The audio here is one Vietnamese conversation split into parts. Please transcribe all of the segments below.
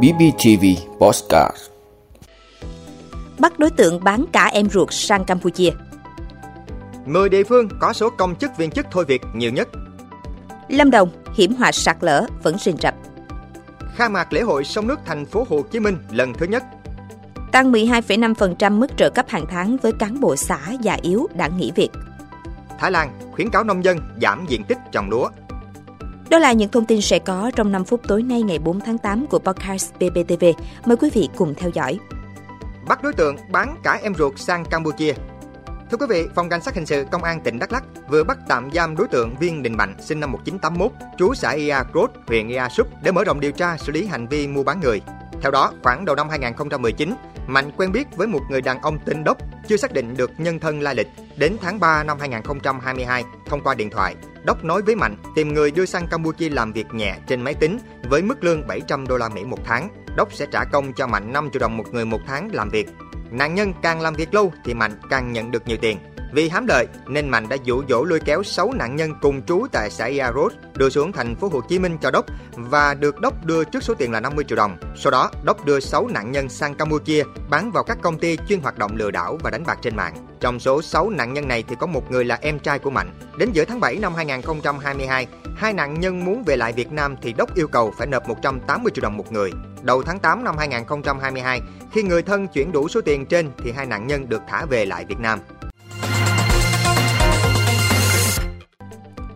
BBTV Postcard Bắt đối tượng bán cả em ruột sang Campuchia 10 địa phương có số công chức viên chức thôi việc nhiều nhất. Lâm Đồng, hiểm họa sạt lở vẫn rình rập Khai mạc lễ hội sông nước thành phố Hồ Chí Minh lần thứ nhất. Tăng 12,5% mức trợ cấp hàng tháng với cán bộ xã già yếu đã nghỉ việc Thái Lan khuyến cáo nông dân giảm diện tích trồng lúa. Đó là những thông tin sẽ có trong 5 phút tối nay ngày 4 tháng 8 của podcast BBTV. Mời quý vị cùng theo dõi. Bắt đối tượng bán cả em ruột sang Campuchia. Thưa quý vị, Phòng Cảnh sát Hình sự Công an tỉnh Đắk Lắk vừa bắt tạm giam đối tượng Viên Đình Mạnh, sinh năm 1981, trú xã Ia Krot, huyện Ia Súp để mở rộng điều tra xử lý hành vi mua bán người. Theo đó, khoảng đầu năm 2019, Mạnh quen biết với một người đàn ông tên Đốc, chưa xác định được nhân thân lai lịch. Đến tháng 3 năm 2022, thông qua điện thoại, Đốc nói với Mạnh tìm người đưa sang Campuchia làm việc nhẹ trên máy tính với mức lương 700 đô la Mỹ một tháng. Đốc sẽ trả công cho Mạnh 5 triệu đồng một người một tháng làm việc. Nạn nhân càng làm việc lâu thì Mạnh càng nhận được nhiều tiền. Vì hám lợi nên Mạnh đã dụ dỗ lôi kéo 6 nạn nhân cùng trú tại xã Ia Road đưa xuống thành phố Hồ Chí Minh cho Đốc và được Đốc đưa trước số tiền là 50 triệu đồng. Sau đó, Đốc đưa 6 nạn nhân sang Campuchia bán vào các công ty chuyên hoạt động lừa đảo và đánh bạc trên mạng. Trong số 6 nạn nhân này thì có một người là em trai của Mạnh. Đến giữa tháng 7 năm 2022, hai nạn nhân muốn về lại Việt Nam thì Đốc yêu cầu phải nộp 180 triệu đồng một người. Đầu tháng 8 năm 2022, khi người thân chuyển đủ số tiền trên thì hai nạn nhân được thả về lại Việt Nam.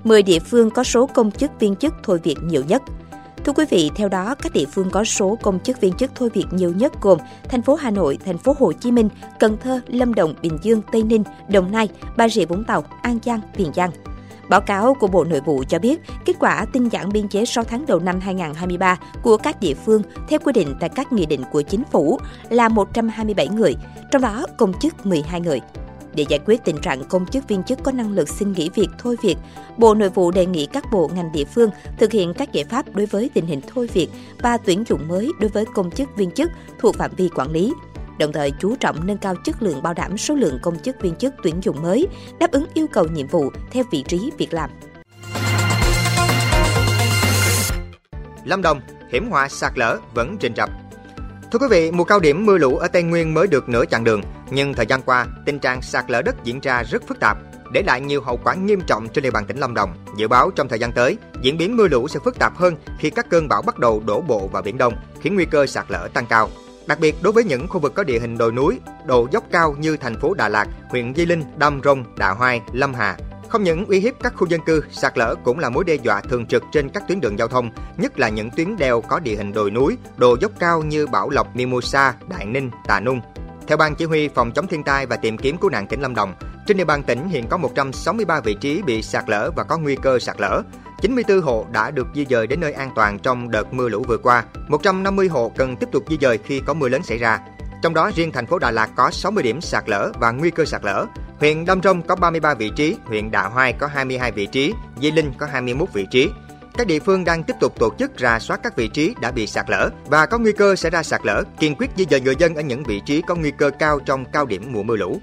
10 địa phương có số công chức viên chức thôi việc nhiều nhất. Thưa quý vị, theo đó, các địa phương có số công chức viên chức thôi việc nhiều nhất gồm thành phố Hà Nội, thành phố Hồ Chí Minh, Cần Thơ, Lâm Đồng, Bình Dương, Tây Ninh, Đồng Nai, Bà Rịa Vũng Tàu, An Giang, Tiền Giang. Báo cáo của Bộ Nội vụ cho biết, kết quả tinh giản biên chế 6 tháng đầu năm 2023 của các địa phương theo quy định tại các nghị định của chính phủ là 127 người, trong đó công chức 12 người. Để giải quyết tình trạng công chức viên chức có năng lực xin nghỉ việc thôi việc, Bộ Nội vụ đề nghị các bộ ngành địa phương thực hiện các giải pháp đối với tình hình thôi việc và tuyển dụng mới đối với công chức viên chức thuộc phạm vi quản lý. Đồng thời chú trọng nâng cao chất lượng bảo đảm số lượng công chức viên chức tuyển dụng mới, đáp ứng yêu cầu nhiệm vụ theo vị trí việc làm. Lâm Đồng, hiểm họa sạt lở vẫn rình rập. Thưa quý vị, mùa cao điểm mưa lũ ở Tây Nguyên mới được nửa chặng đường, nhưng thời gian qua, tình trạng sạt lở đất diễn ra rất phức tạp, để lại nhiều hậu quả nghiêm trọng trên địa bàn tỉnh Lâm Đồng. Dự báo trong thời gian tới, diễn biến mưa lũ sẽ phức tạp hơn khi các cơn bão bắt đầu đổ bộ vào biển Đông, khiến nguy cơ sạt lở tăng cao. Đặc biệt đối với những khu vực có địa hình đồi núi, độ dốc cao như thành phố Đà Lạt, huyện Di Linh, Đam Rông, Đạ Hoai, Lâm Hà, không những uy hiếp các khu dân cư, sạt lở cũng là mối đe dọa thường trực trên các tuyến đường giao thông, nhất là những tuyến đèo có địa hình đồi núi, độ dốc cao như Bảo Lộc, Mimosa, Đại Ninh, Tà Nung. Theo Ban Chỉ huy Phòng chống thiên tai và tìm kiếm cứu nạn tỉnh Lâm Đồng, trên địa bàn tỉnh hiện có 163 vị trí bị sạt lở và có nguy cơ sạt lở. 94 hộ đã được di dời đến nơi an toàn trong đợt mưa lũ vừa qua. 150 hộ cần tiếp tục di dời khi có mưa lớn xảy ra. Trong đó riêng thành phố Đà Lạt có 60 điểm sạt lở và nguy cơ sạt lở. Huyện Đam Rông có 33 vị trí, huyện Đạ Hoai có 22 vị trí, Di Linh có 21 vị trí. Các địa phương đang tiếp tục tổ chức rà soát các vị trí đã bị sạt lở và có nguy cơ sẽ ra sạt lở, kiên quyết di dời người dân ở những vị trí có nguy cơ cao trong cao điểm mùa mưa lũ.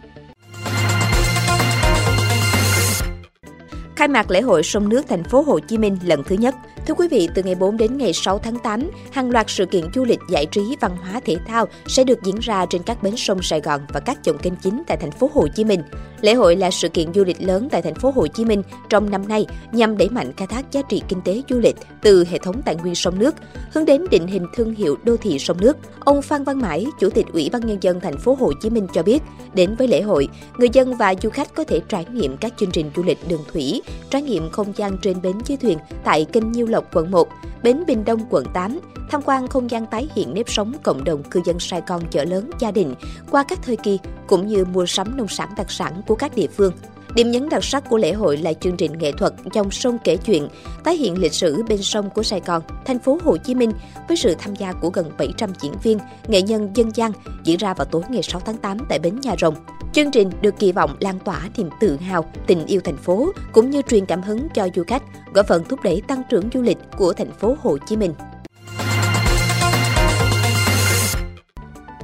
khai mạc lễ hội sông nước thành phố Hồ Chí Minh lần thứ nhất. Thưa quý vị, từ ngày 4 đến ngày 6 tháng 8, hàng loạt sự kiện du lịch, giải trí, văn hóa, thể thao sẽ được diễn ra trên các bến sông Sài Gòn và các dòng kênh chính tại thành phố Hồ Chí Minh. Lễ hội là sự kiện du lịch lớn tại thành phố Hồ Chí Minh trong năm nay nhằm đẩy mạnh khai thác giá trị kinh tế du lịch từ hệ thống tài nguyên sông nước, hướng đến định hình thương hiệu đô thị sông nước. Ông Phan Văn Mãi, Chủ tịch Ủy ban nhân dân thành phố Hồ Chí Minh cho biết, đến với lễ hội, người dân và du khách có thể trải nghiệm các chương trình du lịch đường thủy, trải nghiệm không gian trên bến dưới thuyền tại kênh Nhiêu Lộc quận 1, bến Bình Đông quận 8, tham quan không gian tái hiện nếp sống cộng đồng cư dân Sài Gòn chợ lớn gia đình qua các thời kỳ cũng như mua sắm nông sản đặc sản của các địa phương. Điểm nhấn đặc sắc của lễ hội là chương trình nghệ thuật dòng sông kể chuyện, tái hiện lịch sử bên sông của Sài Gòn, thành phố Hồ Chí Minh với sự tham gia của gần 700 diễn viên, nghệ nhân dân gian diễn ra vào tối ngày 6 tháng 8 tại bến Nhà Rồng. Chương trình được kỳ vọng lan tỏa niềm tự hào, tình yêu thành phố cũng như truyền cảm hứng cho du khách, góp phần thúc đẩy tăng trưởng du lịch của thành phố Hồ Chí Minh.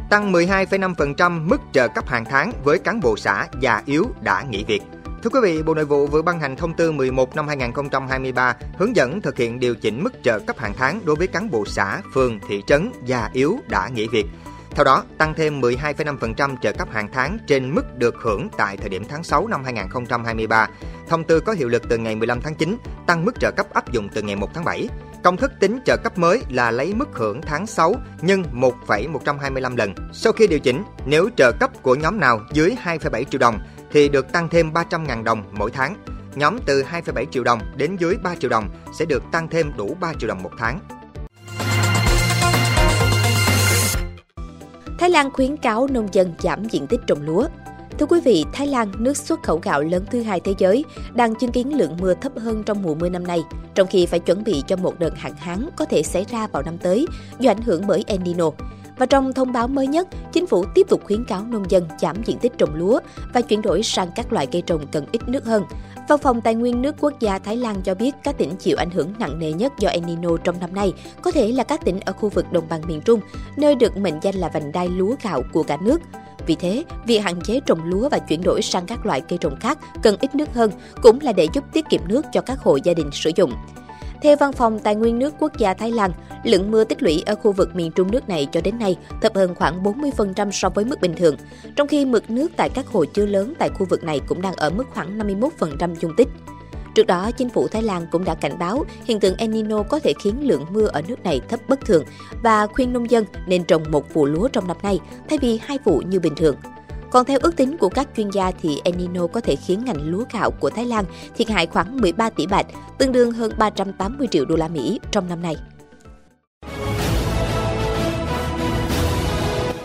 Tăng 12,5% mức trợ cấp hàng tháng với cán bộ xã già yếu đã nghỉ việc. Thưa quý vị, Bộ Nội vụ vừa ban hành thông tư 11 năm 2023 hướng dẫn thực hiện điều chỉnh mức trợ cấp hàng tháng đối với cán bộ xã, phường, thị trấn già yếu đã nghỉ việc. Theo đó, tăng thêm 12,5% trợ cấp hàng tháng trên mức được hưởng tại thời điểm tháng 6 năm 2023. Thông tư có hiệu lực từ ngày 15 tháng 9, tăng mức trợ cấp áp dụng từ ngày 1 tháng 7. Công thức tính trợ cấp mới là lấy mức hưởng tháng 6 nhân 1,125 lần. Sau khi điều chỉnh, nếu trợ cấp của nhóm nào dưới 2,7 triệu đồng thì được tăng thêm 300.000 đồng mỗi tháng. Nhóm từ 2,7 triệu đồng đến dưới 3 triệu đồng sẽ được tăng thêm đủ 3 triệu đồng một tháng. Thái Lan khuyến cáo nông dân giảm diện tích trồng lúa. Thưa quý vị, Thái Lan, nước xuất khẩu gạo lớn thứ hai thế giới, đang chứng kiến lượng mưa thấp hơn trong mùa mưa năm nay, trong khi phải chuẩn bị cho một đợt hạn hán có thể xảy ra vào năm tới do ảnh hưởng bởi El Nino. Và trong thông báo mới nhất, chính phủ tiếp tục khuyến cáo nông dân giảm diện tích trồng lúa và chuyển đổi sang các loại cây trồng cần ít nước hơn. Văn phòng Tài nguyên nước quốc gia Thái Lan cho biết các tỉnh chịu ảnh hưởng nặng nề nhất do El Nino trong năm nay có thể là các tỉnh ở khu vực đồng bằng miền Trung, nơi được mệnh danh là vành đai lúa gạo của cả nước. Vì thế, việc hạn chế trồng lúa và chuyển đổi sang các loại cây trồng khác cần ít nước hơn cũng là để giúp tiết kiệm nước cho các hộ gia đình sử dụng. Theo Văn phòng Tài nguyên nước quốc gia Thái Lan, lượng mưa tích lũy ở khu vực miền trung nước này cho đến nay thấp hơn khoảng 40% so với mức bình thường, trong khi mực nước tại các hồ chứa lớn tại khu vực này cũng đang ở mức khoảng 51% dung tích. Trước đó, chính phủ Thái Lan cũng đã cảnh báo hiện tượng El Nino có thể khiến lượng mưa ở nước này thấp bất thường và khuyên nông dân nên trồng một vụ lúa trong năm nay thay vì hai vụ như bình thường. Còn theo ước tính của các chuyên gia thì El Nino có thể khiến ngành lúa gạo của Thái Lan thiệt hại khoảng 13 tỷ bạc, tương đương hơn 380 triệu đô la Mỹ trong năm nay.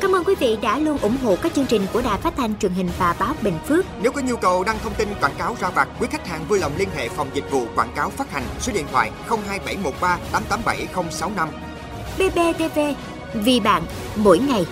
Cảm ơn quý vị đã luôn ủng hộ các chương trình của Đài Phát thanh truyền hình và báo Bình Phước. Nếu có nhu cầu đăng thông tin quảng cáo ra vặt, quý khách hàng vui lòng liên hệ phòng dịch vụ quảng cáo phát hành số điện thoại 02713 887065. BBTV, vì bạn, mỗi ngày.